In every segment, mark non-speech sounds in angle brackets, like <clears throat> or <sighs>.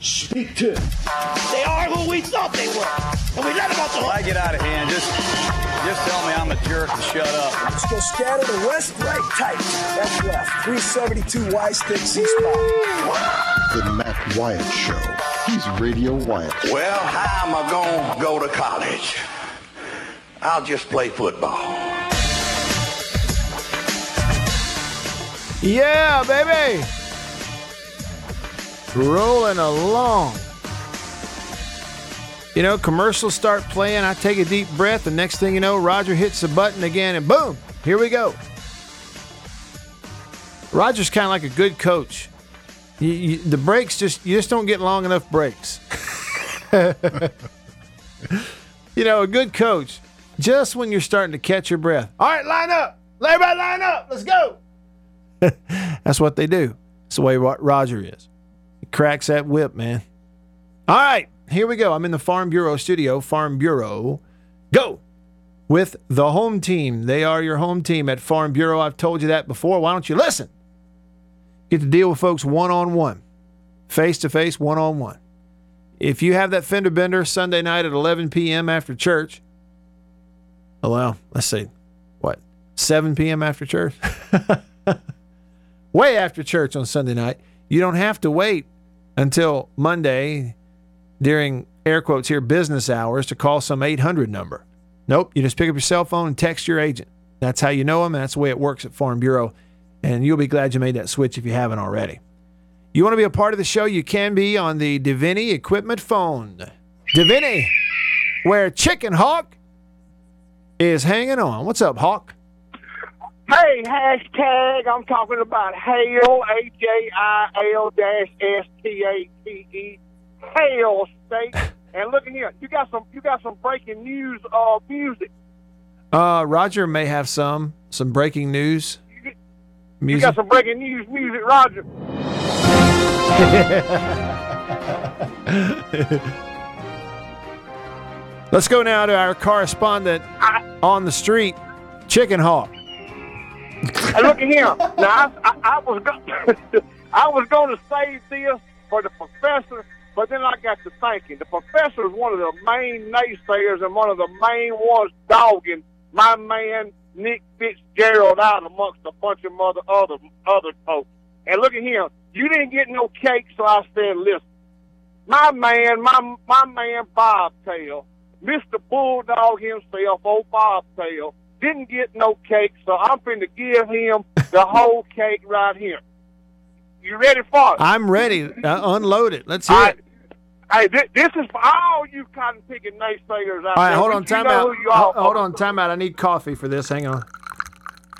Speak to it. They are who we thought they were. And we let them off the hook. I get out of hand, just just tell me I'm a jerk and shut up. Let's go scatter the west, right, tight. That's left. 372 Y stick C spot. The Matt Wyatt Show. He's Radio Wyatt. Well, how am I going to go to college? I'll just play football. Yeah, baby. Rolling along. You know, commercials start playing. I take a deep breath. The next thing you know, Roger hits the button again, and boom, here we go. Roger's kind of like a good coach. You, you, the breaks just you just don't get long enough breaks. <laughs> you know, a good coach. Just when you're starting to catch your breath. All right, line up. Everybody line up. Let's go. <laughs> That's what they do. It's the way Ro- Roger is. Cracks that whip, man. All right, here we go. I'm in the Farm Bureau studio. Farm Bureau, go with the home team. They are your home team at Farm Bureau. I've told you that before. Why don't you listen? Get to deal with folks one on one, face to face, one on one. If you have that fender bender Sunday night at 11 p.m. after church, oh, well, let's see, what, 7 p.m. after church? <laughs> Way after church on Sunday night. You don't have to wait until Monday during air quotes here business hours to call some 800 number. Nope, you just pick up your cell phone and text your agent. That's how you know them, and that's the way it works at Farm Bureau. And you'll be glad you made that switch if you haven't already. You want to be a part of the show? You can be on the Deviney equipment phone. Deviney, where Chicken Hawk is hanging on. What's up, Hawk? Hey, hashtag, I'm talking about hail, H-A-I-L dash S-T-A-T-E, hail <laughs> state. And look at here, you got some, you got some breaking news, uh, music. Uh, Roger may have some some breaking news. You Music. got some breaking news music, Roger. <laughs> Let's go now to our correspondent on the street, Chicken Hawk. Hey, look at him. Now, I, I, I was, <laughs> I was going to save this for the professor, but then I got to thinking. The professor is one of the main naysayers and one of the main ones dogging my man Nick Fitzgerald out amongst a bunch of other other other folks. And look at him. You didn't get no cake, so I said, listen, my man, my my man Bobtail, Mr. Bulldog himself, old Bobtail, didn't get no cake, so I'm going to give him the whole cake right here. You ready for it? I'm ready. Uh, unload it. Let's hear All it. Hey, this, this is for all you cotton picking naysayers out All right, there. hold on, time out. who you are. Ho- Hold on, time out. I need coffee for this. Hang on.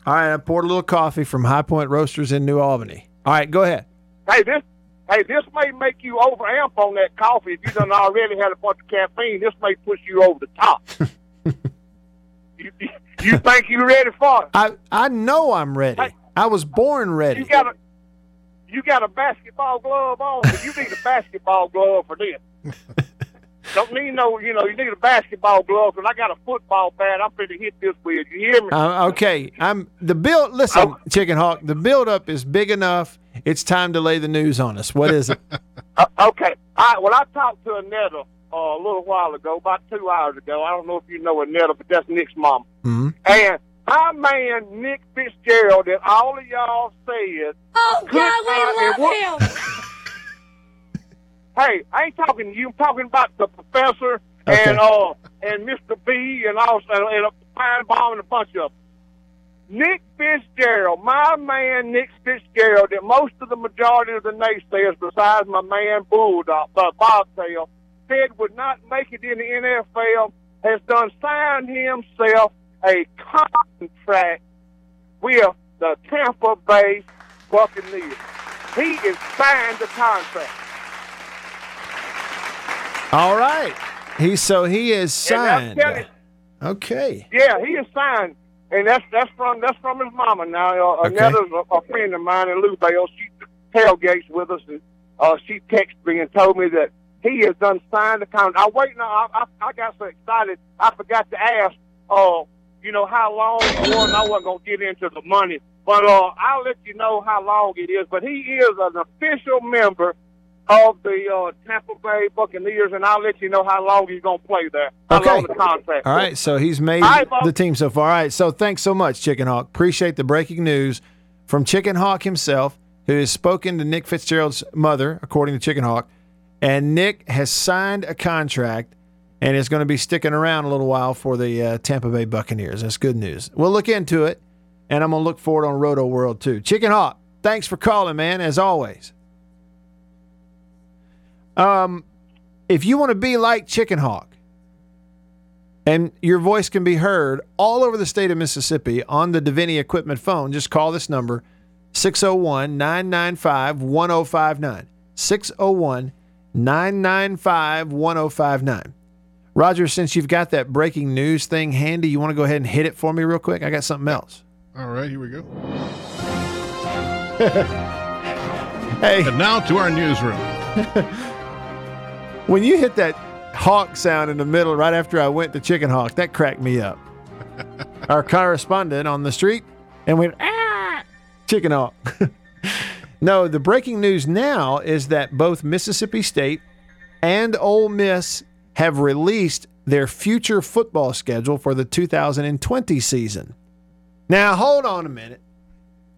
All right, I poured a little coffee from High Point Roasters in New Albany. All right, go ahead. Hey, this, hey, this may make you overamp on that coffee if you done already had a bunch of caffeine. This may push you over the top. <laughs> you, you think you're ready for it? I I know I'm ready. Hey. I was born ready. You got a, you got a basketball glove on. but you need a basketball glove for this. <laughs> Don't need no, you know, you need a basketball glove because I got a football pad. I'm ready to hit this with. You hear me? Uh, okay, I'm the build. Listen, Oh. Chicken Hawk, the build up is big enough. It's time to lay the news on us. What is it? <laughs> Uh, okay. All right. Well, I talked to Anetta uh, a little while ago, about two hours ago. I don't know if you know Anetta, but that's Nick's mom. Mhm. And my man Nick Fitzgerald, that all of y'all said. Oh, God, we and what- love him. <laughs> Hey, I ain't talking to you. I'm talking about the professor Okay. and uh and Mr. B and also and, and Pine Bomb and a bunch of them. Nick Fitzgerald, my man Nick Fitzgerald, that most of the majority of the naysayers, besides my man Bulldog, uh, Bobtail, said would not make it in the NFL, has done signed himself a contract with the Tampa Bay Buccaneers. He is signed the contract. All right. He so he is signed. Okay. Yeah, he is signed, and that's that's from that's from his mama. Now uh, Okay. another's a, a friend of mine in Lou Bell. She tailgates with us, and uh, she texted me and told me that he has done signed the contract. I wait now. I, I I got so excited, I forgot to ask. Uh, you know how long it was. I wasn't gonna get into the money, but uh, I'll let you know how long it is. But he is an official member of the uh, Tampa Bay Buccaneers, and I'll let you know how long he's gonna play there. How Okay. long the contract? All right, so he's made right, the team so far. All right, so thanks so much, Chicken Hawk. Appreciate the breaking news from Chicken Hawk himself, who has spoken to Nick Fitzgerald's mother, according to Chicken Hawk. And Nick has signed a contract and is going to be sticking around a little while for the uh, Tampa Bay Buccaneers. That's good news. We'll look into it, and I'm going to look for it on Rotoworld too. Chicken Hawk, thanks for calling, man, as always. Um, if you want to be like Chicken Hawk, and your voice can be heard all over the state of Mississippi on the Deviney Equipment phone. Just call this number 601 995 1059. 601 995 1059. Roger, since you've got that breaking news thing handy, you want to go ahead and hit it for me real quick? I got something else. All right, here we go. <laughs> Hey, And now to our newsroom. <laughs> when you hit that hawk sound in the middle right after I went to Chicken Hawk, that cracked me up. <laughs> Our correspondent on the street and went, ah, Chicken Hawk. No, the breaking news now is that both Mississippi State and Ole Miss have released their future football schedule for the 2020 season. Now, hold on a minute.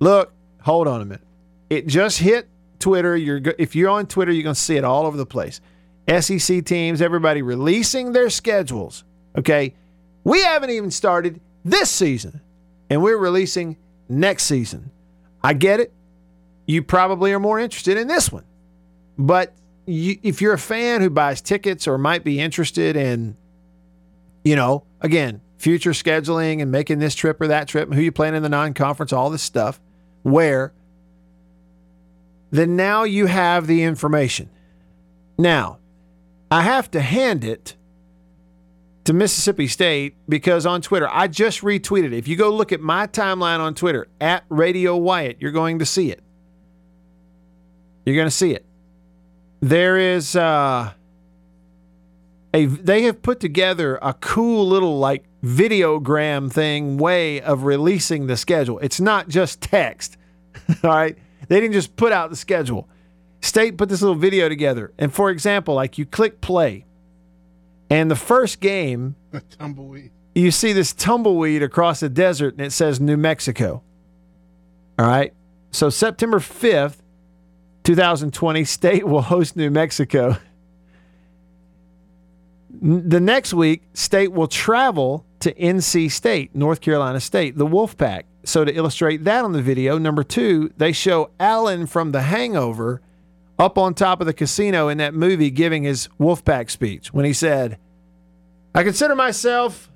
Look, hold on a minute. It just hit Twitter. You're if you're on Twitter, you're going to see it all over the place. SEC teams, everybody releasing their schedules. Okay, we haven't even started this season, and we're releasing next season. I get it. You probably are more interested in this one, but you, if you're a fan who buys tickets or might be interested in, you know, again, future scheduling and making this trip or that trip, who you playing in the non-conference, all this stuff, where then now you have the information. Now, I have to hand it to Mississippi State because on Twitter, I just retweeted. If you go look at my timeline on Twitter at Radio Wyatt, you're going to see it. You're going to see it. There is uh, a they have put together a cool little like videogram thing way of releasing the schedule. It's not just text. <laughs> All right. They didn't just put out the schedule. State put this little video together. And for example, like you click play, and the first game, <laughs> a Tumbleweed. you see this tumbleweed across the desert and it says New Mexico. All right. So September 5th, 2020, State will host New Mexico. The next week, State will travel to NC State, North Carolina State, the Wolfpack. So to illustrate that on the video, number two, they show Alan from The Hangover up on top of the casino in that movie giving his Wolfpack speech when he said, I consider myself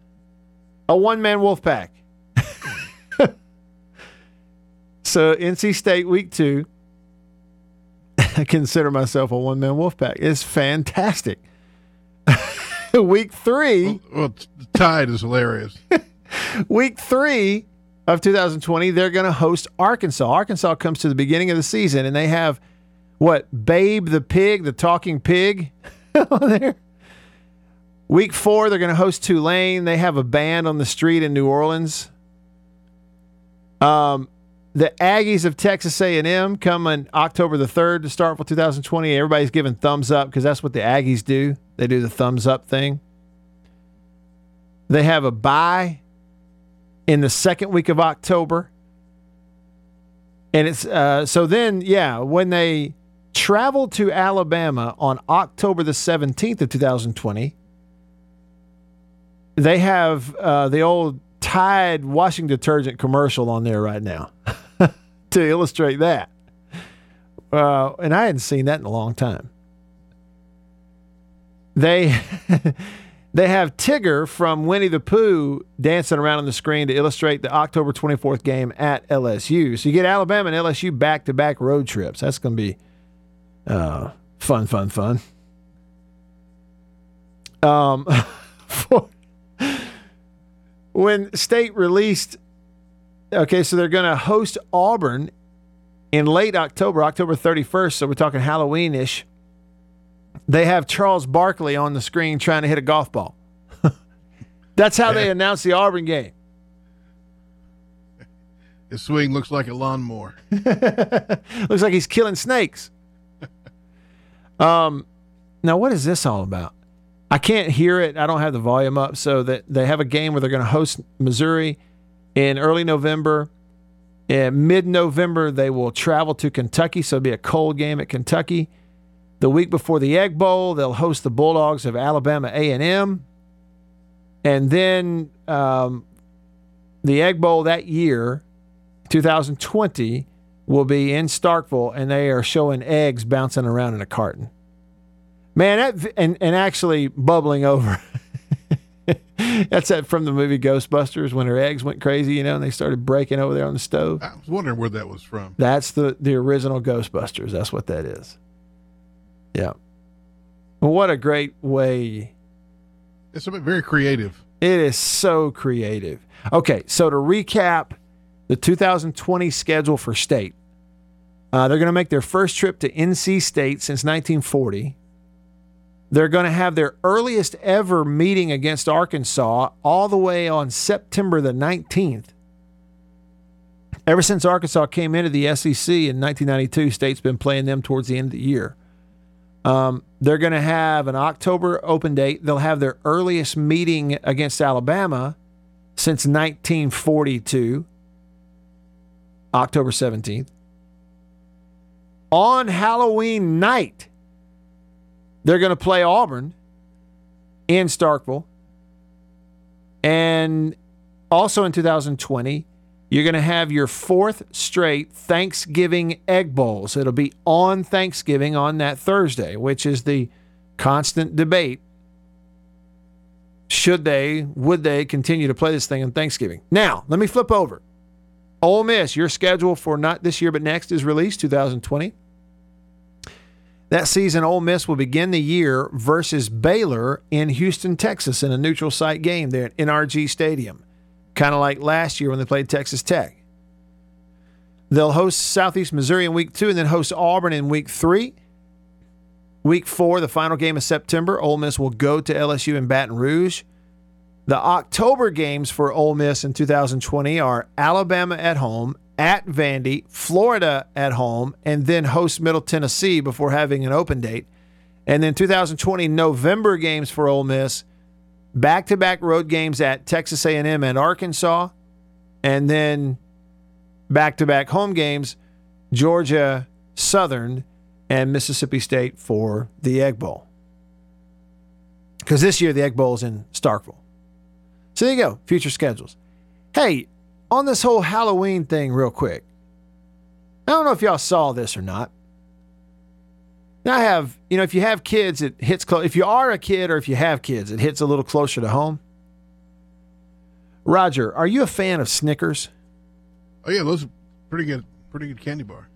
a one man Wolfpack. <laughs> so NC State week two, <laughs> I consider myself a one man Wolfpack. It's fantastic. <laughs> week three, Well, the tide is hilarious. <laughs> week three of 2020, they're going to host Arkansas. Arkansas comes to the beginning of the season and they have what? Babe the pig, the talking pig on there. Week four, they're going to host Tulane. They have a band on the street in New Orleans. Um, the Aggies of Texas A&M come on October the 3rd to start for 2020. Everybody's giving thumbs up because that's what the Aggies do. They do the thumbs up thing. They have a bye in the second week of October. And it's uh, so then, yeah, when they travel to Alabama on October the 17th of 2020, they have uh, the old Tide washing detergent commercial on there right now <laughs> to illustrate that. Uh, and I hadn't seen that in a long time. They <laughs> they have Tigger from Winnie the Pooh dancing around on the screen to illustrate the October 24th game at LSU. So you get Alabama and LSU back to back road trips. That's going to be uh, fun, fun, fun. Um, <laughs> for, when state released, okay, so they're going to host Auburn in late October, October 31st. So we're talking Halloween ish. They have Charles Barkley on the screen trying to hit a golf ball. <laughs> That's how they announced the Auburn game. His swing looks like a lawnmower. <laughs> Looks like he's killing snakes. <laughs> um, now what is this all about? I can't hear it. I don't have the volume up. So that they have a game where they're going to host Missouri in early November. In mid-November, they will travel to Kentucky. So it'll be a cold game at Kentucky. The week before the Egg Bowl, they'll host the Bulldogs of Alabama A&M. And then um, the Egg Bowl that year, 2020, will be in Starkville, and they are showing eggs bouncing around in a carton. Man, that, and and actually bubbling over. <laughs> <laughs> That's that from the movie Ghostbusters when her eggs went crazy, you know, and they started breaking over there on the stove. I was wondering where that was from. That's the the original Ghostbusters. That's what that is. Yeah. Well, what a great way It's bit very creative. It is so creative. Okay, so to recap the 2020 schedule for state, uh, they're going to make their first trip to NC State since 1940. They're going to have their earliest ever meeting against Arkansas all the way on September the 19th. Ever since Arkansas came into the SEC in 1992, State's been playing them towards the end of the year. Um, they're going to have an October open date. They'll have their earliest meeting against Alabama since 1942, October 17th. On Halloween night, they're going to play Auburn in Starkville. And also in 2020, you're going to have your fourth straight Thanksgiving Egg Bowls. It'll be on Thanksgiving on that Thursday, which is the constant debate. Should they, would they continue to play this thing on Thanksgiving? Now, let me flip over. Ole Miss, your schedule for not this year but next is released 2020. That season, Ole Miss will begin the year versus Baylor in Houston, Texas, in a neutral site game there at NRG Stadium, kind of like last year when they played Texas Tech. They'll host Southeast Missouri in week two and then host Auburn in week three. Week four, the final game of September, Ole Miss will go to LSU in Baton Rouge. The October games for Ole Miss in 2020 are Alabama at home, at Vandy, Florida at home, and then host Middle Tennessee before having an open date. And then 2020 November games for Ole Miss, back-to-back road games at Texas A&M and Arkansas, and then back-to-back home games, Georgia Southern and Mississippi State for the Egg Bowl. Because this year the Egg Bowl is in Starkville. So there you go, future schedules. Hey, on this whole Halloween thing, real quick. I don't know if y'all saw this or not. Now I have, you know, if you have kids, it hits close. If you are a kid or if you have kids, it hits a little closer to home. Roger, are you a fan of Snickers? Oh yeah, those are pretty good, pretty good candy bar.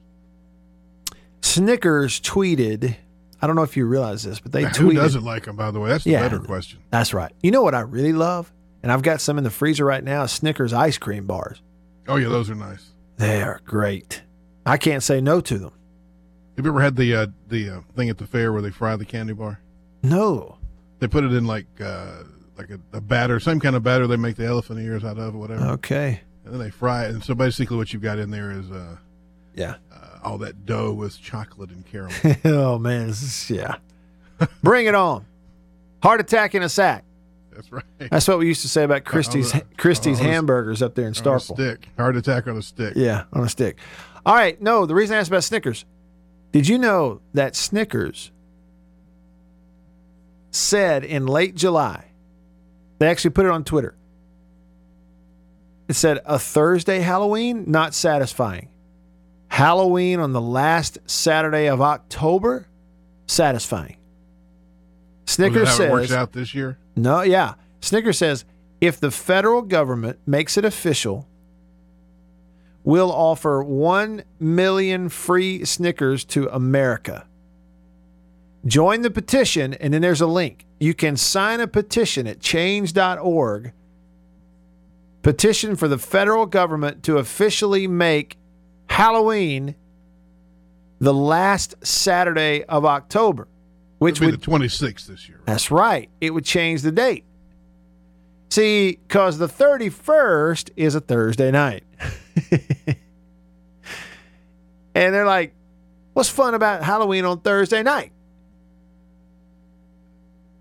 Snickers tweeted, I don't know if you realize this, but they <laughs> Now, tweeted. Who doesn't like them? By the way, that's the Yeah. better question. That's right. You know what I really love? And I've got some in the freezer right now Snickers ice cream bars. Oh yeah, those are nice. They are great. I can't say no to them. Have you ever had the uh, the uh, thing at the fair where they fry the candy bar? No. They put it in like uh, like a, a batter, same kind of batter they make the elephant ears out of, or whatever. Okay. And then they fry it, and so basically what you've got in there is uh, Yeah. uh, all that dough with chocolate and caramel. <laughs> oh, man. This is, yeah. Bring it on. Heart attack in a sack. That's right. That's what we used to say about Christie's a- Christie's a- hamburgers up there in Starkville. stick, heart attack on a stick. Yeah, on a stick. All right. No, the reason I asked about Snickers. Did you know that Snickers said in late July, they actually put it on Twitter. It said a Thursday Halloween, not satisfying. Halloween on the last Saturday of October, satisfying. Snickers it works says out this year. No, yeah. Snicker says if the federal government makes it official, we'll offer 1 million free Snickers to America. Join the petition, and then there's a link. you can sign a petition at change.org. Petition for the federal government to officially make Halloween the last Saturday of October, which It'll be would the 26th this year. that's right. It would change the date. See, because the 31st is a Thursday night. <laughs> and they're like, what's fun about Halloween on Thursday night?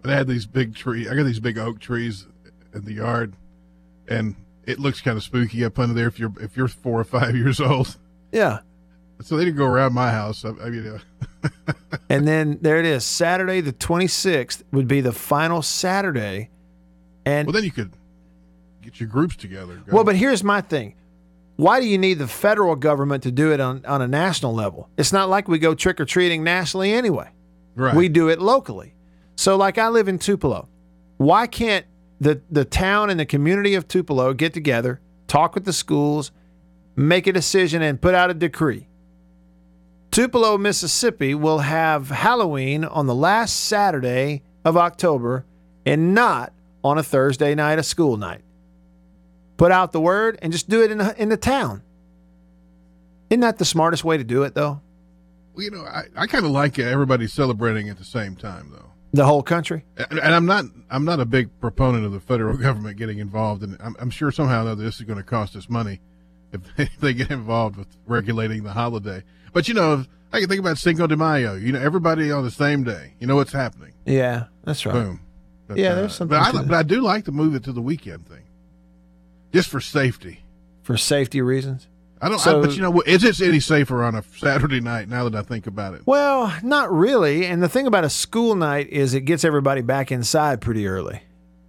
But I had these big tree. I got these big oak trees in the yard, and it looks kind of spooky up under there if you're if you're four or five <laughs> years old. Yeah. So they didn't go around my house. I, I mean, uh, <laughs> <laughs> And then there it is. Saturday, the 26th, would be the final Saturday. And well, then you could get your groups together. Well, but here's my thing. Why do you need the federal government to do it on, on a national level? It's not like we go trick or treating nationally anyway. Right. We do it locally. So, like I live in Tupelo. Why can't the, the town and the community of Tupelo get together, talk with the schools, make a decision, and put out a decree? Tupelo, Mississippi will have Halloween on the last Saturday of October and not on a Thursday night, a school night put out the word and just do it in the, in the town. Isn't that the smartest way to do it, though? Well, you know, I, I kind of like everybody celebrating at the same time, though. The whole country. And, and I'm not I'm not a big proponent of the federal <laughs> government getting involved, and I'm, I'm sure somehow or this is going to cost us money if they, <laughs> if they get involved with regulating the holiday. But you know, I can think about Cinco de Mayo. You know, everybody on the same day. You know what's happening. Yeah, that's right. Boom. But, Yeah, uh, there's something But I, but I do like to move it to the weekend thing, just for safety. For safety reasons. I don't. So- I, but you know, is it any safer on a Saturday night? Now that I think about it, Well, not really. And the thing about a school night is it gets everybody back inside pretty early,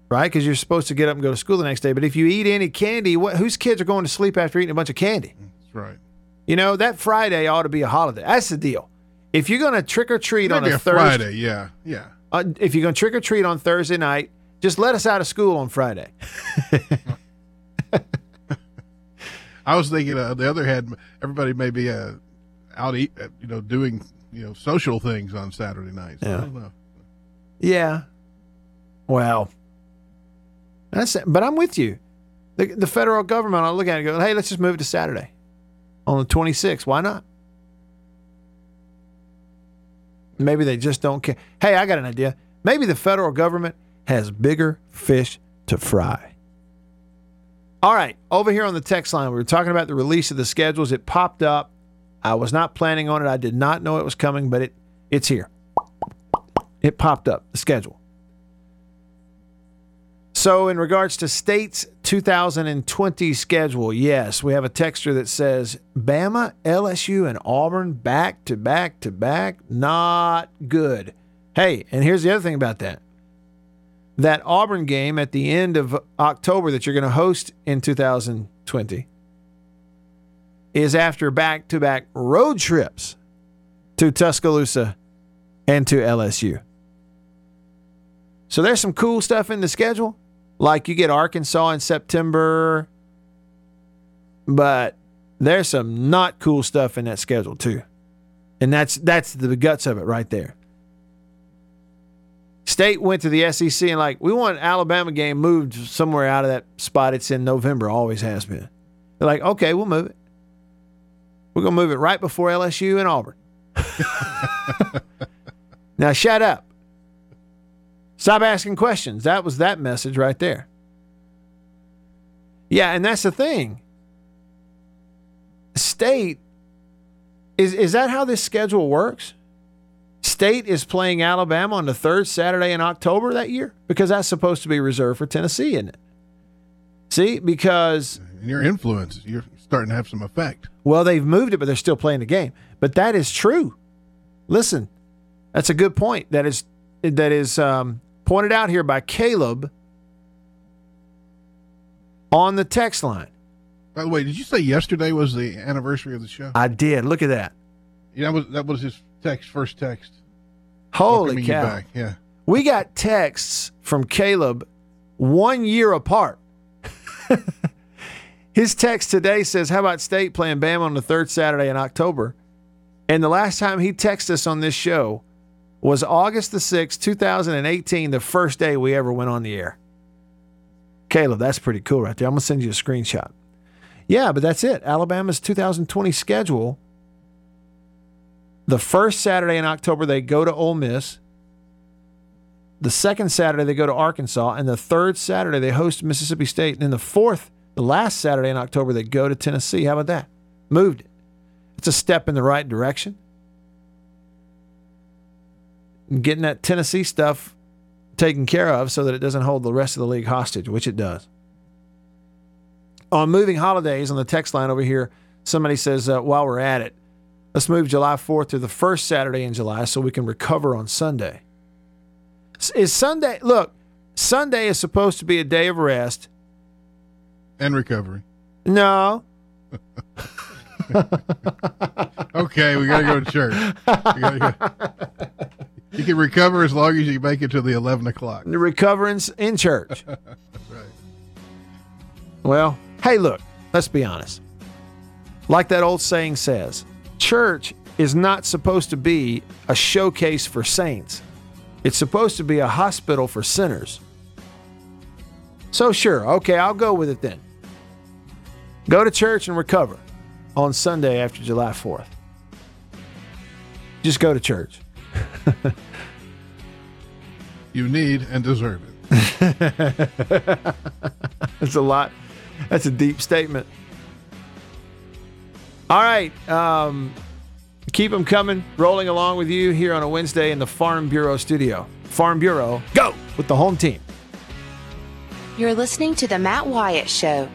right? Because you're supposed to get up and go to school the next day. But if you eat any candy, what, whose kids are going to sleep after eating a bunch of candy? that's right. You know, that Friday ought to be a holiday. That's the deal. If you're going to trick or treat on a, a Thursday, Friday. Yeah, yeah. uh, if you're going to trick or treat on Thursday night, just let us out of school on Friday. <laughs> I was thinking uh, the other hand, everybody may be uh, out eat, uh, you know, doing you know social things on Saturday nights. I Yeah. don't know. Yeah. Well, that's it. But I'm with you. The, the federal government, I look at it and go, hey, let's just move it to Saturday on the 26th. Why not? Maybe they just don't care. Hey, I got an idea. Maybe the federal government has bigger fish to fry. All right, over here on the text line, we were talking about the release of the schedules. It popped up. I was not planning on it. I did not know it was coming, but it it's here. It popped up, the schedule. So, in regards to state's 2020 schedule, yes, we have a texture that says Bama, LSU, and Auburn back to back to back. Not good. Hey, and here's the other thing about that that Auburn game at the end of October that you're going to host in 2020 is after back to back road trips to Tuscaloosa and to LSU. So there's some cool stuff in the schedule. Like you get Arkansas in September, but there's some not cool stuff in that schedule too. And that's that's the guts of it right there. State went to the SEC and like, we want Alabama game moved somewhere out of that spot it's in November, always has been. They're like, okay, we'll move it. We're gonna move it right before LSU and Auburn. <laughs> now shut up. Stop asking questions. That was that message right there. Yeah, and that's the thing. State is is that how this schedule works? State is playing Alabama on the third Saturday in October that year because that's supposed to be reserved for Tennessee, isn't it? See, because And your influence, you're starting to have some effect. well, they've moved it, but they're still playing the game. But that is true. Listen, that's a good point. That is that is um, pointed out here by Caleb on the text line. By the way, did you say yesterday was the anniversary of the show? I did. Look at that. Yeah, that was that was his text, first text. Holy cow! Yeah. We got texts from Caleb one year apart. <laughs> His text today says, How about State playing Bama on the third Saturday in October? And the last time he texted us on this show was August the 6th, 2018, the first day we ever went on the air. Caleb, that's pretty cool right there. I'm going to send you a screenshot. Yeah, but that's it. Alabama's 2020 schedule. The first Saturday in October, they go to Ole Miss. The second Saturday, they go to Arkansas. And the third Saturday, they host Mississippi State. And then the fourth, the last Saturday in October, they go to Tennessee. How about that? Moved it. It's a step in the right direction. Getting that Tennessee stuff taken care of so that it doesn't hold the rest of the league hostage, which it does. On moving holidays on the text line over here, somebody says, uh, while we're at it, let's move July 4th to the first Saturday in July so we can recover on Sunday. Is Sunday, look, Sunday is supposed to be a day of rest and recovery. No. <laughs> okay, we got to go to church. <laughs> You can recover as long as you make it to the 11 o'clock. The recoverance in church. <laughs> That's right. Well, hey, look, let's be honest. Like that old saying says, church is not supposed to be a showcase for saints. It's supposed to be a hospital for sinners. So, sure, okay, I'll go with it then. Go to church and recover on Sunday after July 4th. Just go to church. <laughs> you need and deserve it. <laughs> That's a lot. That's a deep statement. All right. Um, keep them coming, rolling along with you here on a Wednesday in the Farm Bureau studio. Farm Bureau, go with the home team. You're listening to The Matt Wyatt Show.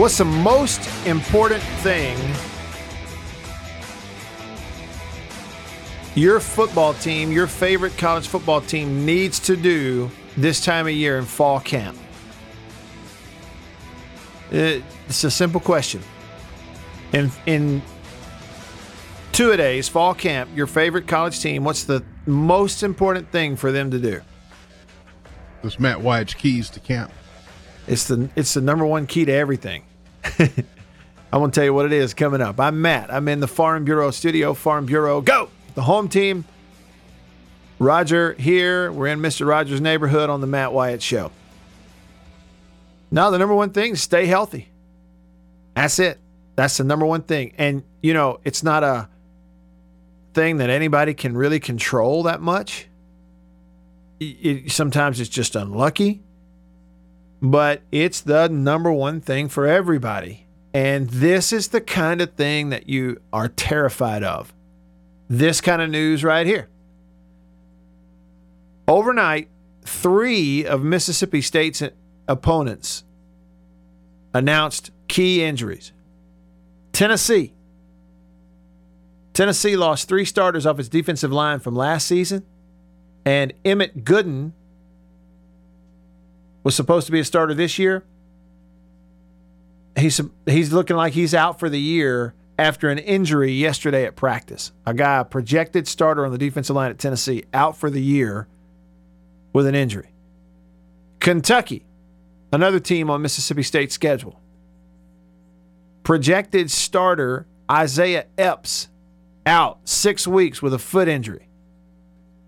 What's the most important thing your football team, your favorite college football team, needs to do this time of year in fall camp? Uh, it's a simple question. In in two a days, fall camp, your favorite college team, what's the most important thing for them to do? It's Matt Wyatt's keys to camp. It's the it's the number one key to everything. <laughs> I'm gonna tell you what it is coming up. I'm Matt. I'm in the Farm Bureau studio. Farm Bureau, go! The home team. Roger here. We're in Mr. Rogers' neighborhood on the Matt Wyatt Show. Now, the number one thing is stay healthy. That's it. That's the number one thing. And, you know, it's not a thing that anybody can really control that much. It, sometimes it's just unlucky but it's the number one thing for everybody. And this is the kind of thing that you are terrified of. This kind of news right here. Overnight, three of Mississippi State's opponents announced key injuries. Tennessee. Tennessee lost three starters off its defensive line from last season, and Emmett Gooden was supposed to be a starter this year. He's he's looking like he's out for the year after an injury yesterday at practice. A guy, a projected starter on the defensive line at Tennessee, out for the year with an injury. Kentucky, another team on Mississippi State's schedule. Projected starter Isaiah Epps out six weeks with a foot injury.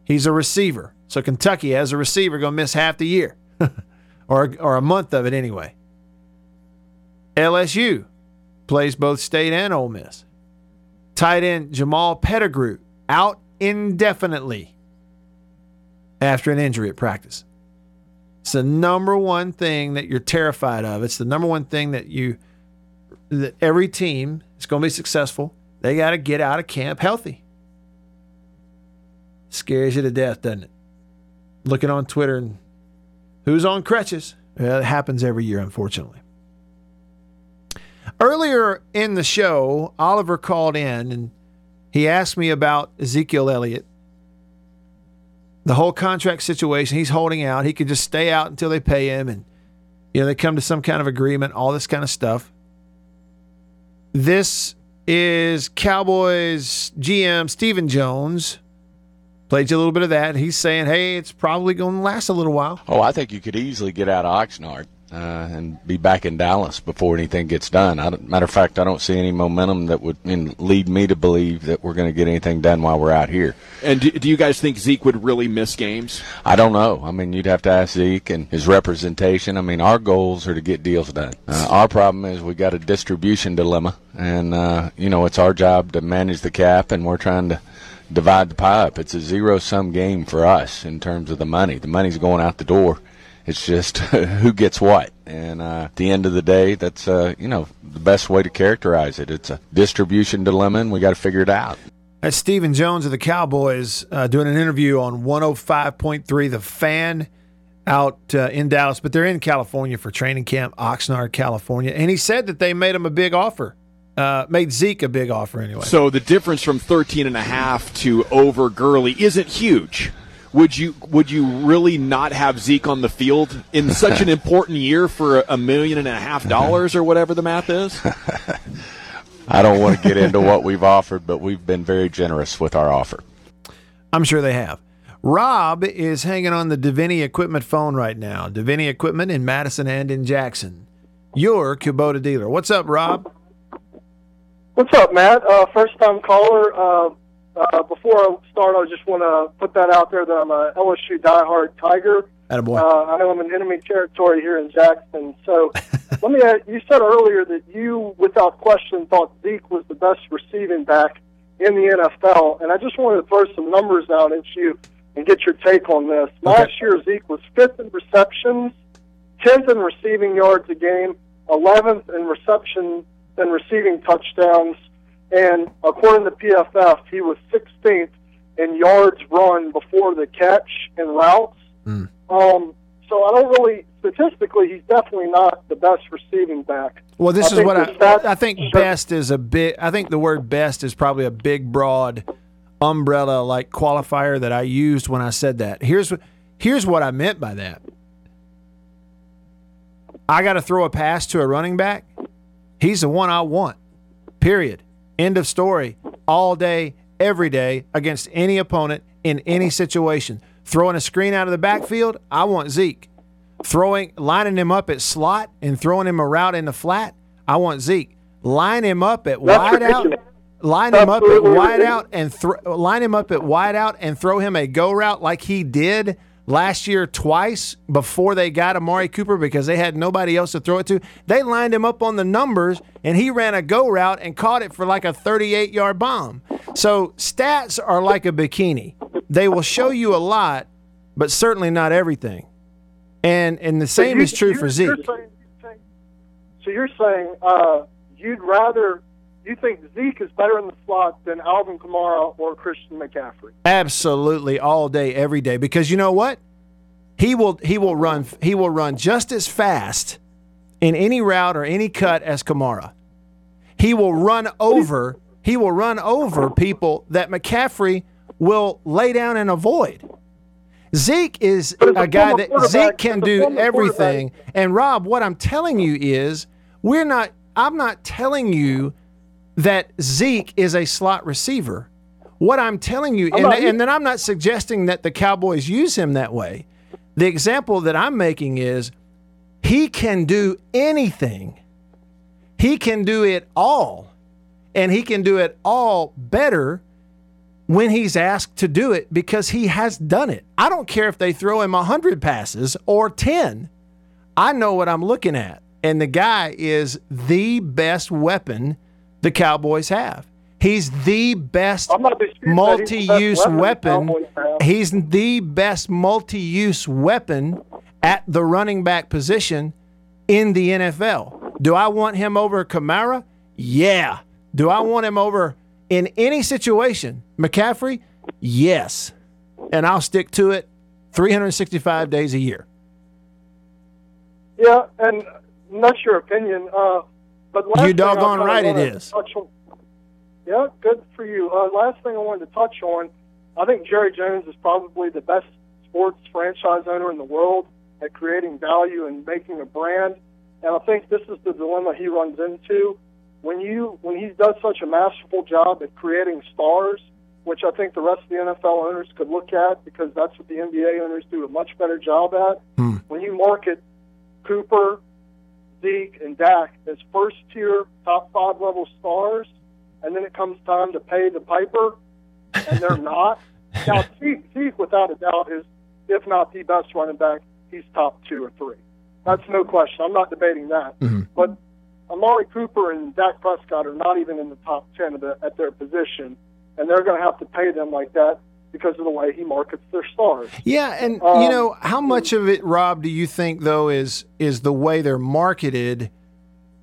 He's a receiver. So Kentucky, as a receiver, going to miss half the year. <laughs> or, or a month of it anyway. LSU plays both State and Ole Miss. Tight end Jamal Pettigrew out indefinitely after an injury at practice. It's the number one thing that you're terrified of. It's the number one thing that you that every team is going to be successful. They got to get out of camp healthy. Scares you to death, doesn't it? Looking on Twitter and who's on crutches. Uh, it happens every year, unfortunately. Earlier in the show, Oliver called in and he asked me about Ezekiel Elliott. the whole contract situation. He's holding out. He could just stay out until they pay him, and you know they come to some kind of agreement. All this kind of stuff. This is Cowboys GM Stephen Jones. Played you a little bit of that. He's saying, "Hey, it's probably going to last a little while." Oh, I think you could easily get out of Oxnard uh, and be back in Dallas before anything gets done. I don't, matter of fact, I don't see any momentum that would I lead me to believe that we're going to get anything done while we're out here. And do, do you guys think Zeke would really miss games? I don't know. I mean, you'd have to ask Zeke and his representation. I mean, our goals are to get deals done. Uh, our problem is we got a distribution dilemma, and uh, you know it's our job to manage the cap, and we're trying to divide the pie up. It's a zero sum game for us in terms of the money. The money's going out the door. It's just <laughs> who gets what. And uh, at the end of the day, that's uh, you know the best way to characterize it. It's a distribution dilemma, and we got to figure it out. That's Stephen Jones of the Cowboys uh, doing an interview on 105.3 The Fan out uh, in Dallas, but they're in California for training camp, Oxnard, California. And he said that they made him a big offer. Uh, made Zeke a big offer anyway. So the difference from 13 and a half to over Gurley isn't huge. Would you would you really not have Zeke on the field in such an <laughs> important year for a million and a half dollars or whatever the math is? <laughs> I don't want to get into what we've offered, but we've been very generous with our offer. I'm sure they have. Rob is hanging on the Deviney Equipment phone right now. Deviney Equipment in Madison and in Jackson. Your Kubota dealer. What's up, Rob? What's up, Matt? Uh, first time caller. Uh, uh, before I start, I just want to put that out there that I'm a LSU diehard Tiger. Attaboy. Uh, I know I'm in enemy territory here in Jackson. So <laughs> let me ask, you said earlier that you, without question, thought Zeke was the best receiving back in the NFL. And I just wanted to throw some numbers out at you and get your take on this. Last year, Zeke was fifth in receptions, 10th in receiving yards a game, 11th in reception and receiving touchdowns. And according to PFF, he was 16th in yards run before the catch and routes. Mm. Um, so I don't really, statistically, he's definitely not the best receiving back. Well, this I is what I, I think show- best is a big, I think the word best is probably a big, broad umbrella like qualifier that I used when I said that. Here's, what- here's what I meant by that. I got to throw a pass to a running back. He's the one I want. Period. End of story. All day, every day, against any opponent in any situation. Throwing a screen out of the backfield, I want Zeke. Throwing, lining him up at slot and throwing him a route in the flat, I want Zeke. Line him up at wide out. Line him up at wide out and thro- line him up at wide out and throw him a go route like he did last year twice before they got Amari Cooper because they had nobody else to throw it to. They lined him up on the numbers and he ran a go route and caught it for like a 38 yard bomb. So stats are like a bikini. They will show you a lot, but certainly not everything. And and the So same you- is true for Zeke. You're saying, so you're saying uh, you'd rather you think Zeke is better in the slot than Alvin Kamara or Christian McCaffrey? Absolutely, all day, every day. Because you know what? He will he will run he will run just as fast in any route or any cut as Kamara. He will run over he will run over people that McCaffrey will lay down and avoid. Zeke is a a guy that Zeke can do everything. And Rob, what I'm telling you is we're not I'm not telling you that Zeke is a slot receiver. What I'm telling you, and, and then I'm not suggesting that the Cowboys use him that way. The example that I'm making is he can do anything. He can do it all. And he can do it all better when he's asked to do it because he has done it. I don't care if they throw him 100 passes or 10. I know what I'm looking at. And the guy is the best weapon the Cowboys have. He's the best I'm not disputing that he's the best multi-use weapon the weapon. Cowboys have. He's the best multi-use weapon at the running back position in the NFL. Do I want him over Kamara? Yeah. Do I want him over in any situation? McCaffrey? Yes. And I'll stick to it 365 days a year. Yeah, and that's your opinion. Uh, but last You doggone right it is. on- yeah, good for you. Uh, last thing I wanted to touch on I think Jerry Jones is probably the best sports franchise owner in the world at creating value and making a brand. And I think this is the dilemma he runs into when you when he does such a masterful job at creating stars, which I think the rest of the NFL owners could look at because that's what the NBA owners do a much better job at. When you market Cooper, Zeke, and Dak as first tier, top five level stars, and then it comes time to pay the piper, and they're <laughs> not. Now, Zeke, Zeke, without a doubt, is if not the best running back, he's top two or three. That's no question. I'm not debating that. Mm-hmm. But Amari Cooper and Dak Prescott are not even in the top ten of the, at their position, and they're going to have to pay them like that because of the way he markets their stars. Yeah, and Um, you know how much of it, Rob, do you think though is is the way they're marketed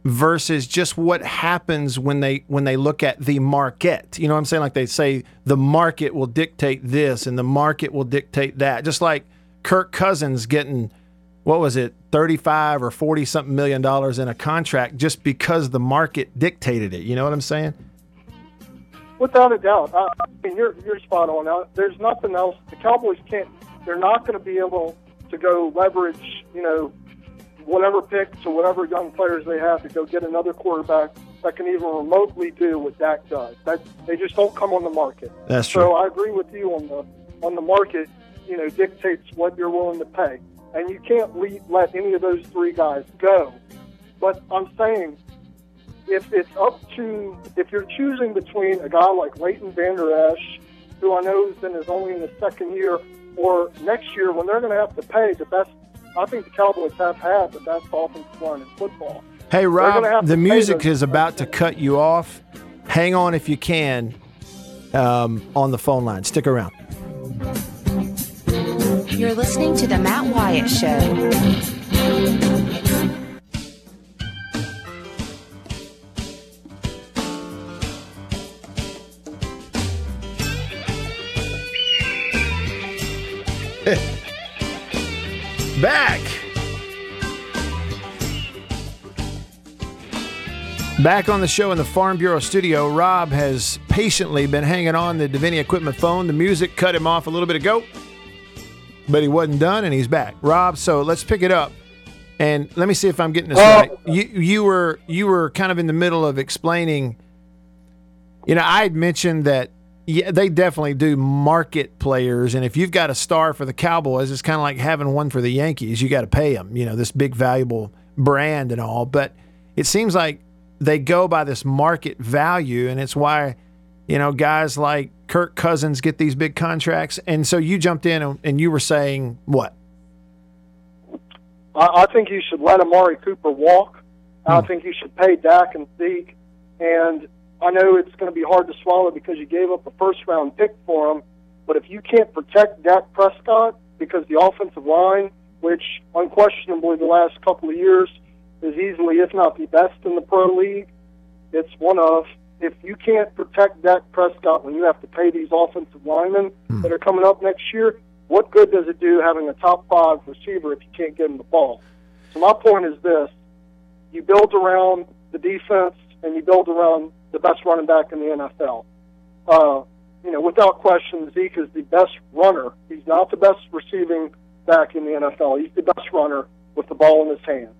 versus just what happens when they when they look at the market? You know what I'm saying? Like they say the market will dictate this and the market will dictate that. Just like Kirk Cousins getting what was it, 35 or 40 something million dollars in a contract just because the market dictated it. You know what I'm saying? Without a doubt, I, I mean you're you're spot on. Now, there's nothing else. The Cowboys can't. They're not going to be able to go leverage, you know, whatever picks or whatever young players they have to go get another quarterback that can even remotely do what Dak does. That they just don't come on the market. That's true. so. I agree with you on the on the market. You know, dictates what you're willing to pay, and you can't le- let any of those three guys go. But I'm saying if it's up to if you're choosing between a guy like Leighton Vander Esch, who I know is in is only in the second year, or next year when they're going to have to pay the best. I think the Cowboys have had the best offensive line in football. Hey, Rob, the music is about to cut you off. Hang on if you can um, on the phone line. Stick around. You're listening to The Matt Wyatt Show. Back on the show in the Farm Bureau studio, Rob has patiently been hanging on the Deviney equipment phone. The music cut him off a little bit ago, but he wasn't done, and he's back. Rob, so let's pick it up, and let me see if I'm getting this oh. right. You you were you were kind of in the middle of explaining. You know, I had mentioned that yeah, they definitely do market players, and if you've got a star for the Cowboys, it's kind of like having one for the Yankees. You got to pay them, you know, this big valuable brand and all. But it seems like they go by this market value, and it's why you know guys like Kirk Cousins get these big contracts. And so you jumped in and, and you were saying what? I, I think you should let Amari Cooper walk. I hmm. think you should pay Dak and Zeke. And I know it's going to be hard to swallow because you gave up a first round pick for him. But if you can't protect Dak Prescott because the offensive line, which unquestionably the last couple of years is easily, if not the best in the pro league, it's one of. If you can't protect Dak Prescott when you have to pay these offensive linemen that are coming up next year, what good does it do having a top five receiver if you can't get him the ball? So my point is this: you build around the defense and you build around the best running back in the NFL. Uh, you know, without question, Zeke is the best runner. He's not the best receiving back in the NFL. He's the best runner with the ball in his hands.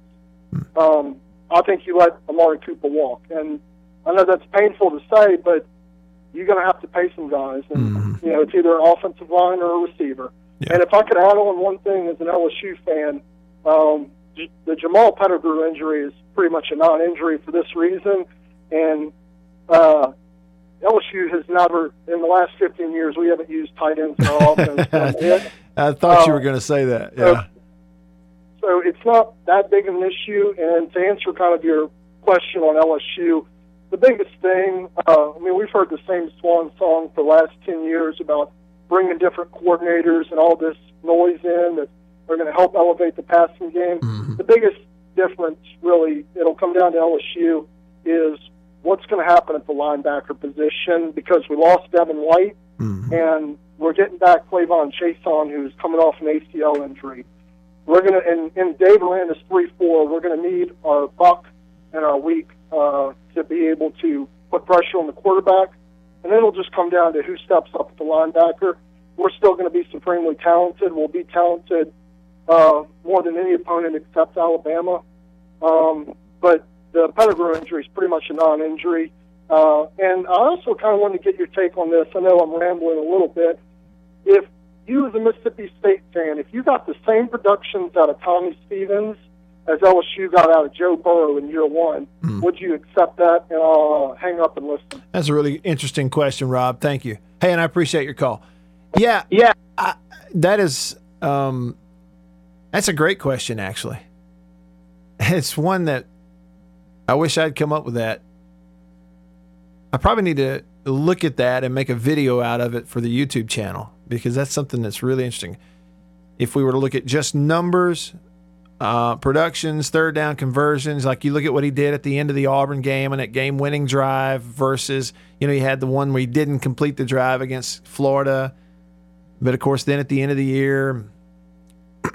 Um, I think you let Amari Cooper walk, and I know that's painful to say, but you're going to have to pay some guys, and you know it's either an offensive line or a receiver. And if I could add on one thing as an LSU fan, um, the Jamal Pettigrew injury is pretty much a non-injury for this reason, and uh, LSU has never, in the last 15 years, we haven't used tight ends in our <laughs> offense. I thought you Uh, were going to say that. Yeah. So it's not that big of an issue. And to answer kind of your question on LSU, the biggest thing, uh, I mean, we've heard the same swan song for the last 10 years about bringing different coordinators and all this noise in that are going to help elevate the passing game. The biggest difference, really, it'll come down to LSU, is what's going to happen at the linebacker position because we lost Devin White and we're getting back K'Lavon Chaisson, who's coming off an ACL injury. We're gonna and, and Dave Aranda's three four. We're gonna need our buck and our weak uh, to be able to put pressure on the quarterback. and then it'll just come down to who steps up at the linebacker. We're still going to be supremely talented. We'll be talented uh, more than any opponent except Alabama. Um, but the Pettigrew injury is pretty much a non-injury. Uh, and I also kind of wanted to get your take on this. I know I'm rambling a little bit. If you, as a Mississippi State fan, if you got the same productions out of Tommy Stevens as LSU got out of Joe Burrow in year one, would you accept that? And I'll uh, hang up and listen. That's a really interesting question, Rob. Thank you. Hey, and I appreciate your call. Yeah, yeah, I, that is um, that's a great question. Actually, <laughs> it's one that I wish I'd come up with that. I probably need to look at that and make a video out of it for the YouTube channel because that's something that's really interesting. If we were to look at just numbers, uh, productions, third down conversions, like you look at what he did at the end of the Auburn game and that game winning drive versus, you know, he had the one where he didn't complete the drive against Florida. But of course, then at the end of the year, <clears throat>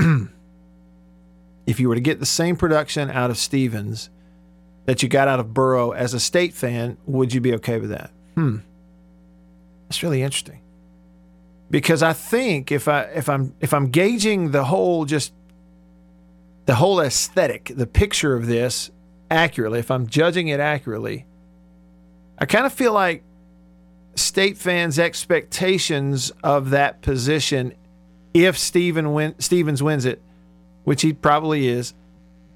if you were to get the same production out of Stevens that you got out of Burrow as a state fan, would you be okay with that? Hmm. That's really interesting. Because I think if I if I'm if I'm gauging the whole just the whole aesthetic, the picture of this accurately, if I'm judging it accurately, I kind of feel like state fans' expectations of that position, if Steven win, Stevens wins it, which he probably is,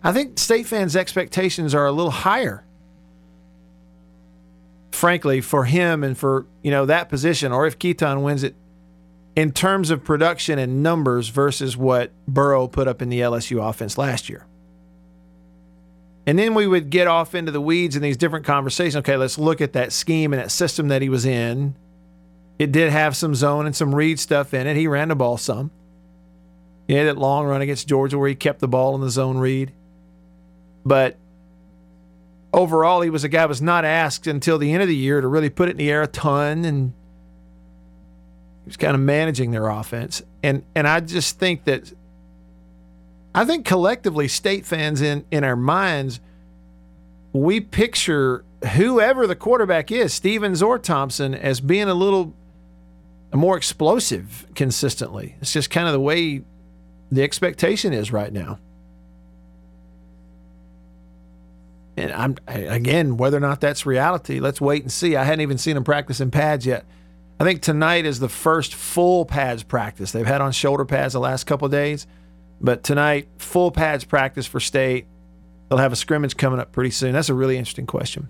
I think state fans' expectations are a little higher. Frankly, for him and for you know that position, or if Keytaon wins it, in terms of production and numbers versus what Burrow put up in the LSU offense last year. And then we would get off into the weeds in these different conversations. Okay, let's look at that scheme and that system that he was in. It did have some zone and some read stuff in it. He ran the ball some. He had that long run against Georgia where he kept the ball in the zone read. But overall, he was a guy was not asked until the end of the year to really put it in the air a ton and was kind of managing their offense. And and I just think that I think collectively state fans in in our minds we picture whoever the quarterback is, Stevens or Thompson, as being a little more explosive consistently. It's just kind of the way the expectation is right now. And I'm again, whether or not that's reality, let's wait and see. I hadn't even seen him practice in pads yet. I think tonight is the first full pads practice. They've had on shoulder pads the last couple days, but tonight, full pads practice for state. They'll have a scrimmage coming up pretty soon. That's a really interesting question.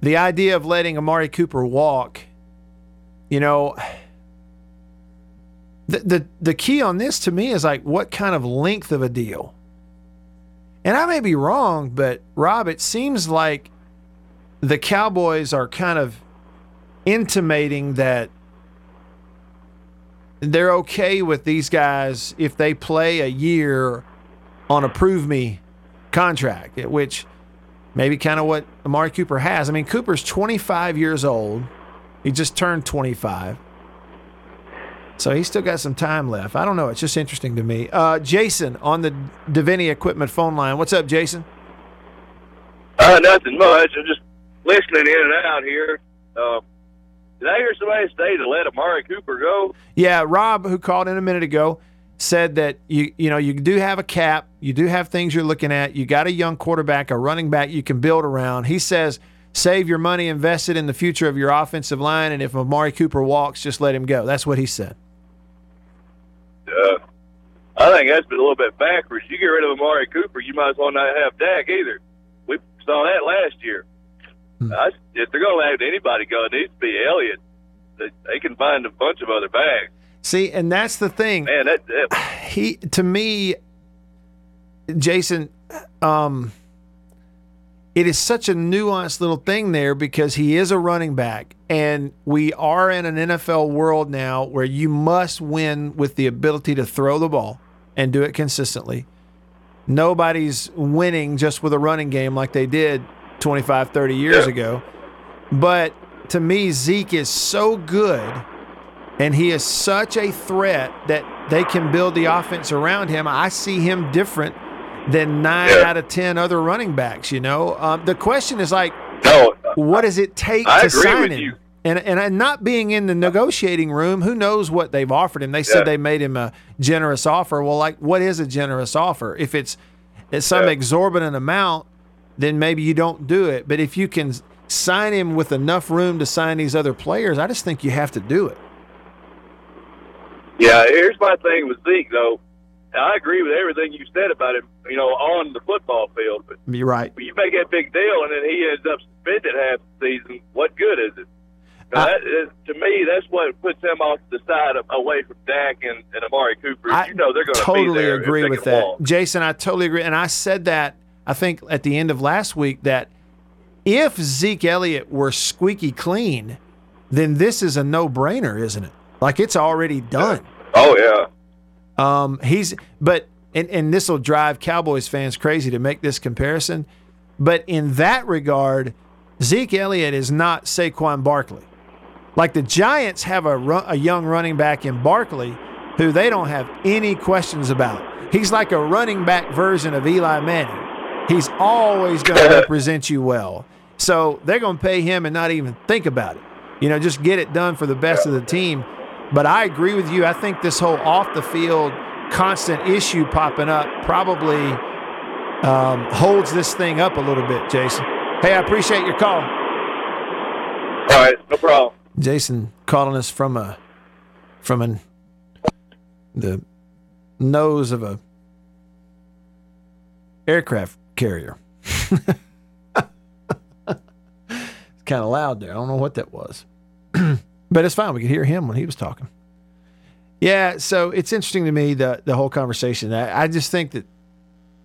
The idea of letting Amari Cooper walk, you know, the, the the key on this to me is like what kind of length of a deal. And I may be wrong, but Rob, it seems like the Cowboys are kind of intimating that they're okay with these guys if they play a year on a prove me contract, which maybe kind of what Amari Cooper has. I mean, Cooper's 25 years old. He just turned 25. So he's still got some time left. I don't know. It's just interesting to me. Uh, Jason on the Deviney Equipment phone line. What's up, Jason? Uh, nothing much. I'm just listening in and out here. Uh, did I hear somebody say to let Amari Cooper go? Yeah, Rob, who called in a minute ago, said that you you know you do have a cap, you do have things you're looking at. You got a young quarterback, a running back you can build around. He says save your money, invest it in the future of your offensive line, and if Amari Cooper walks, just let him go. That's what he said. Uh, I think that's been a little bit backwards. You get rid of Amari Cooper, you might as well not have Dak either. We saw that last year. I, if they're going to let anybody go, it needs to be Elliott. They, they can find a bunch of other bags. See, and that's the thing. Man, that, that <sighs> he to me, Jason, um, it is such a nuanced little thing there because he is a running back, and we are in an NFL world now where you must win with the ability to throw the ball and do it consistently. Nobody's winning just with a running game like they did 25, 30 years ago. But to me, Zeke is so good and he is such a threat that they can build the offense around him. I see him different than nine out of 10 other running backs, you know? Um, the question is like, no, what does it take I to sign him? you. And, and not being in the negotiating room, who knows what they've offered him? They said Yeah. they made him a generous offer. Well, like what is a generous offer? If it's it's some Yeah. exorbitant amount, then maybe you don't do it. But if you can sign him with enough room to sign these other players, I just think you have to do it. Yeah, here's my thing with Zeke though. I agree with everything you said about him, you know, on the football field. But You're right. you make that big deal, and then he ends up suspended half the season. What good is it? Now, that is, to me, that's what puts him off the side of, away from Dak and, and Amari Cooper. I you know they're going to be totally agree with that. Jason. I totally agree, and I said that I think at the end of last week that if Zeke Elliott were squeaky clean, then this is a no-brainer, isn't it? Like it's already done. Oh yeah. Um, he's but and and this will drive Cowboys fans crazy to make this comparison, but in that regard, Zeke Elliott is not Saquon Barkley. Like the Giants have a ru- a young running back in Barkley who they don't have any questions about. He's like a running back version of Eli Manning. He's always going <laughs> to represent you well. So they're going to pay him and not even think about it. You know, just get it done for the best of the team. But I agree with you. I think this whole off the field constant issue popping up probably um, holds this thing up a little bit, Jason. Hey, I appreciate your call. All right, no problem. Jason calling us from a from an the nose of a aircraft carrier. it's kind of loud there. I don't know what that was. <clears throat> but it's fine. We could hear him when he was talking. Yeah, so it's interesting to me the the whole conversation. I, I just think that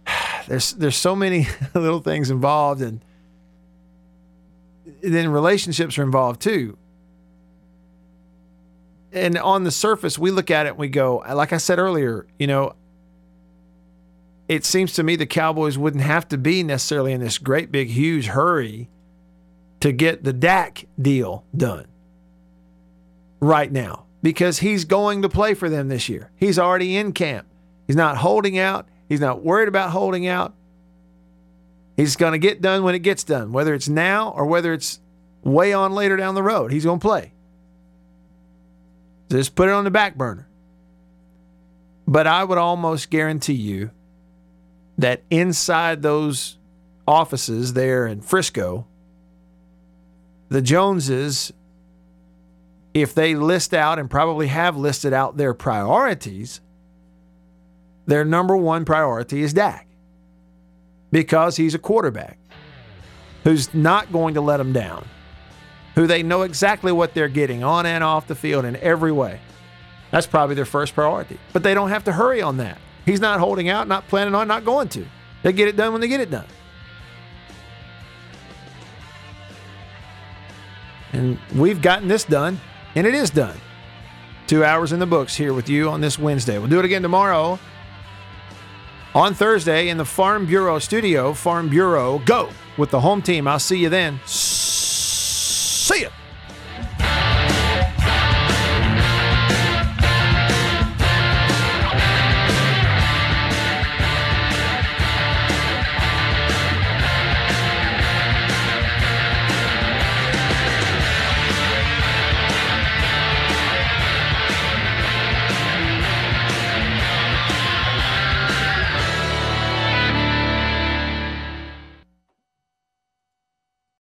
<sighs> there's there's so many <laughs> little things involved, and then relationships are involved too. And on the surface, we look at it and we go, like I said earlier, you know, it seems to me the Cowboys wouldn't have to be necessarily in this great big huge hurry to get the Dak deal done right now because he's going to play for them this year. He's already in camp. He's not holding out. He's not worried about holding out. He's going to get done when it gets done, whether it's now or whether it's way on later down the road. He's going to play. Just put it on the back burner. But I would almost guarantee you that inside those offices there in Frisco, the Joneses, if they list out and probably have listed out their priorities, their number one priority is Dak because he's a quarterback who's not going to let them down, who they know exactly what they're getting on and off the field in every way. That's probably their first priority. But they don't have to hurry on that. He's not holding out, not planning on, not going to. They get it done when they get it done. And we've gotten this done, and it is done. Two hours in the books here with you on this Wednesday. We'll do it again tomorrow on Thursday in the Farm Bureau studio. Farm Bureau, go with the home team. I'll see you then.